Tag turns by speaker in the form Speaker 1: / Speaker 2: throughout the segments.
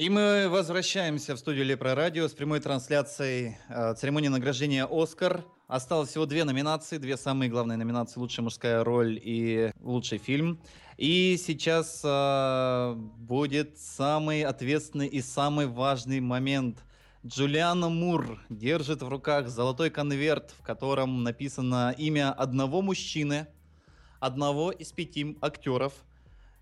Speaker 1: И мы возвращаемся в студию Лепро Радио с прямой трансляцией э, церемонии награждения «Оскар». Осталось всего две номинации, две самые главные номинации «Лучшая мужская роль» и «Лучший фильм». И сейчас э, будет самый ответственный и самый важный момент. Джулиана Мур держит в руках золотой конверт, в котором написано имя одного мужчины, одного из пяти актеров –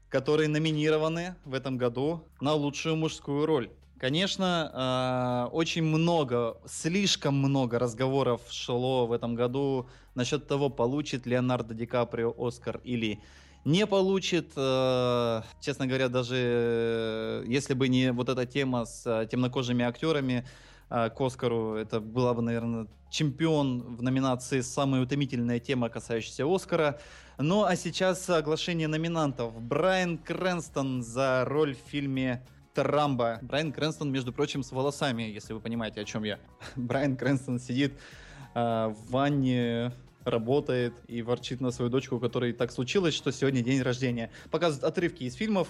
Speaker 1: которые номинированы в этом году на лучшую мужскую роль. Конечно, э, очень много, слишком много разговоров шло в этом году насчет того, получит Леонардо Ди Каприо Оскар или не получит. Э, честно говоря, даже э, если бы не вот эта тема с темнокожими актерами, к Оскару. Это была бы, наверное, чемпион в номинации «Самая утомительная тема, касающаяся Оскара». Ну а сейчас оглашение номинантов. Брайан Крэнстон за роль в фильме Трамба. Брайан Крэнстон, между прочим, с волосами, если вы понимаете, о чем я. Брайан Крэнстон сидит э, в ванне, работает и ворчит на свою дочку, у которой так случилось, что сегодня день рождения. Показывают отрывки из фильмов.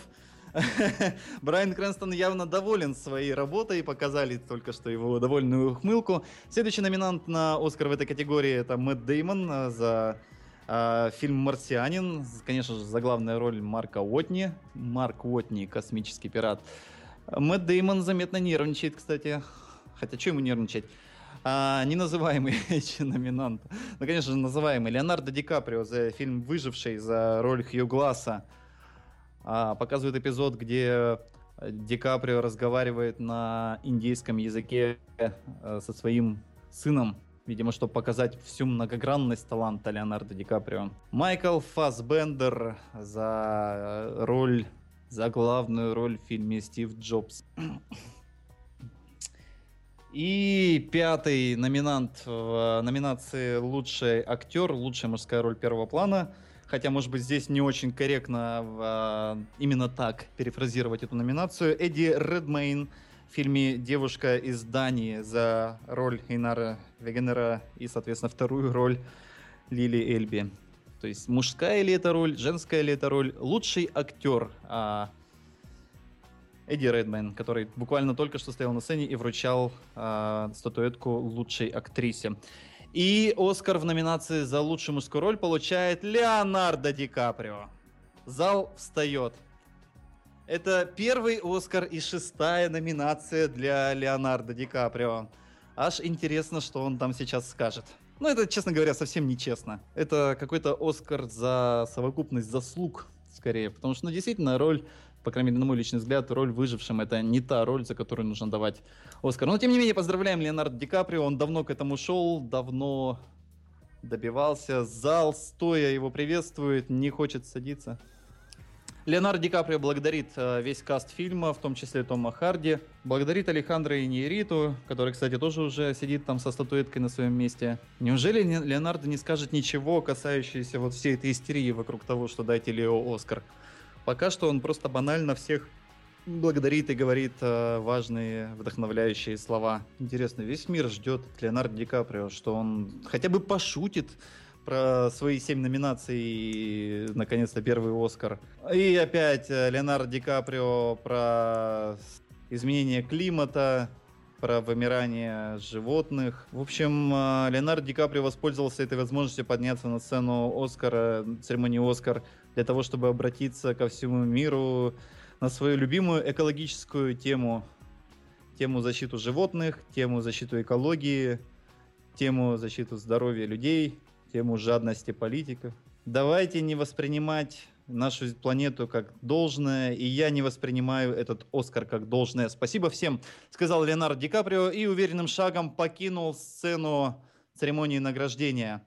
Speaker 1: Брайан Крэнстон явно доволен своей работой, показали только что его довольную ухмылку. Следующий номинант на Оскар в этой категории это Мэтт Деймон э, за а, фильм «Марсианин», конечно же, за главную роль Марка Уотни. Марк Уотни, космический пират. Мэтт Деймон заметно нервничает, кстати. Хотя, что ему нервничать? А, неназываемый номинант. Ну, конечно же, называемый. Леонардо Ди Каприо за фильм «Выживший» за роль Хью Гласса. А, показывает эпизод, где Ди Каприо разговаривает на индийском языке э, со своим сыном видимо, чтобы показать всю многогранность таланта Леонардо Ди Каприо. Майкл Фасбендер за э, роль, за главную роль в фильме Стив Джобс. И пятый номинант в номинации «Лучший актер», «Лучшая мужская роль первого плана». Хотя, может быть, здесь не очень корректно в, именно так перефразировать эту номинацию. Эдди Редмейн – в фильме «Девушка из Дании» за роль Эйнара Вегенера и, соответственно, вторую роль Лили Эльби. То есть мужская ли это роль, женская ли это роль. Лучший актер а, Эдди Редмейн, который буквально только что стоял на сцене и вручал а, статуэтку лучшей актрисе. И Оскар в номинации за лучшую мужскую роль получает Леонардо Ди Каприо. Зал встает. Это первый Оскар и шестая номинация для Леонардо Ди Каприо. Аж интересно, что он там сейчас скажет. Ну, это, честно говоря, совсем нечестно. Это какой-то Оскар за совокупность заслуг, скорее. Потому что, ну, действительно, роль, по крайней мере, на мой личный взгляд, роль выжившим — это не та роль, за которую нужно давать Оскар. Но, тем не менее, поздравляем Леонардо Ди Каприо. Он давно к этому шел, давно добивался. Зал, стоя, его приветствует, не хочет садиться. Леонардо Ди Каприо благодарит э, весь каст фильма, в том числе Тома Харди. Благодарит Алехандро Иньериту, который, кстати, тоже уже сидит там со статуэткой на своем месте. Неужели Леонардо не скажет ничего, касающееся вот всей этой истерии вокруг того, что дайте Лео Оскар? Пока что он просто банально всех благодарит и говорит э, важные, вдохновляющие слова. Интересно, весь мир ждет Леонардо Ди Каприо, что он хотя бы пошутит про свои семь номинаций и, наконец-то, первый Оскар. И опять э, Леонардо Ди Каприо про изменение климата, про вымирание животных. В общем, э, Леонардо Ди Каприо воспользовался этой возможностью подняться на сцену Оскара, церемонии Оскар, для того, чтобы обратиться ко всему миру на свою любимую экологическую тему. Тему защиту животных, тему защиту экологии, тему защиту здоровья людей, тему жадности политиков. Давайте не воспринимать нашу планету как должное, и я не воспринимаю этот Оскар как должное. Спасибо всем, сказал Леонардо Ди Каприо и уверенным шагом покинул сцену церемонии награждения.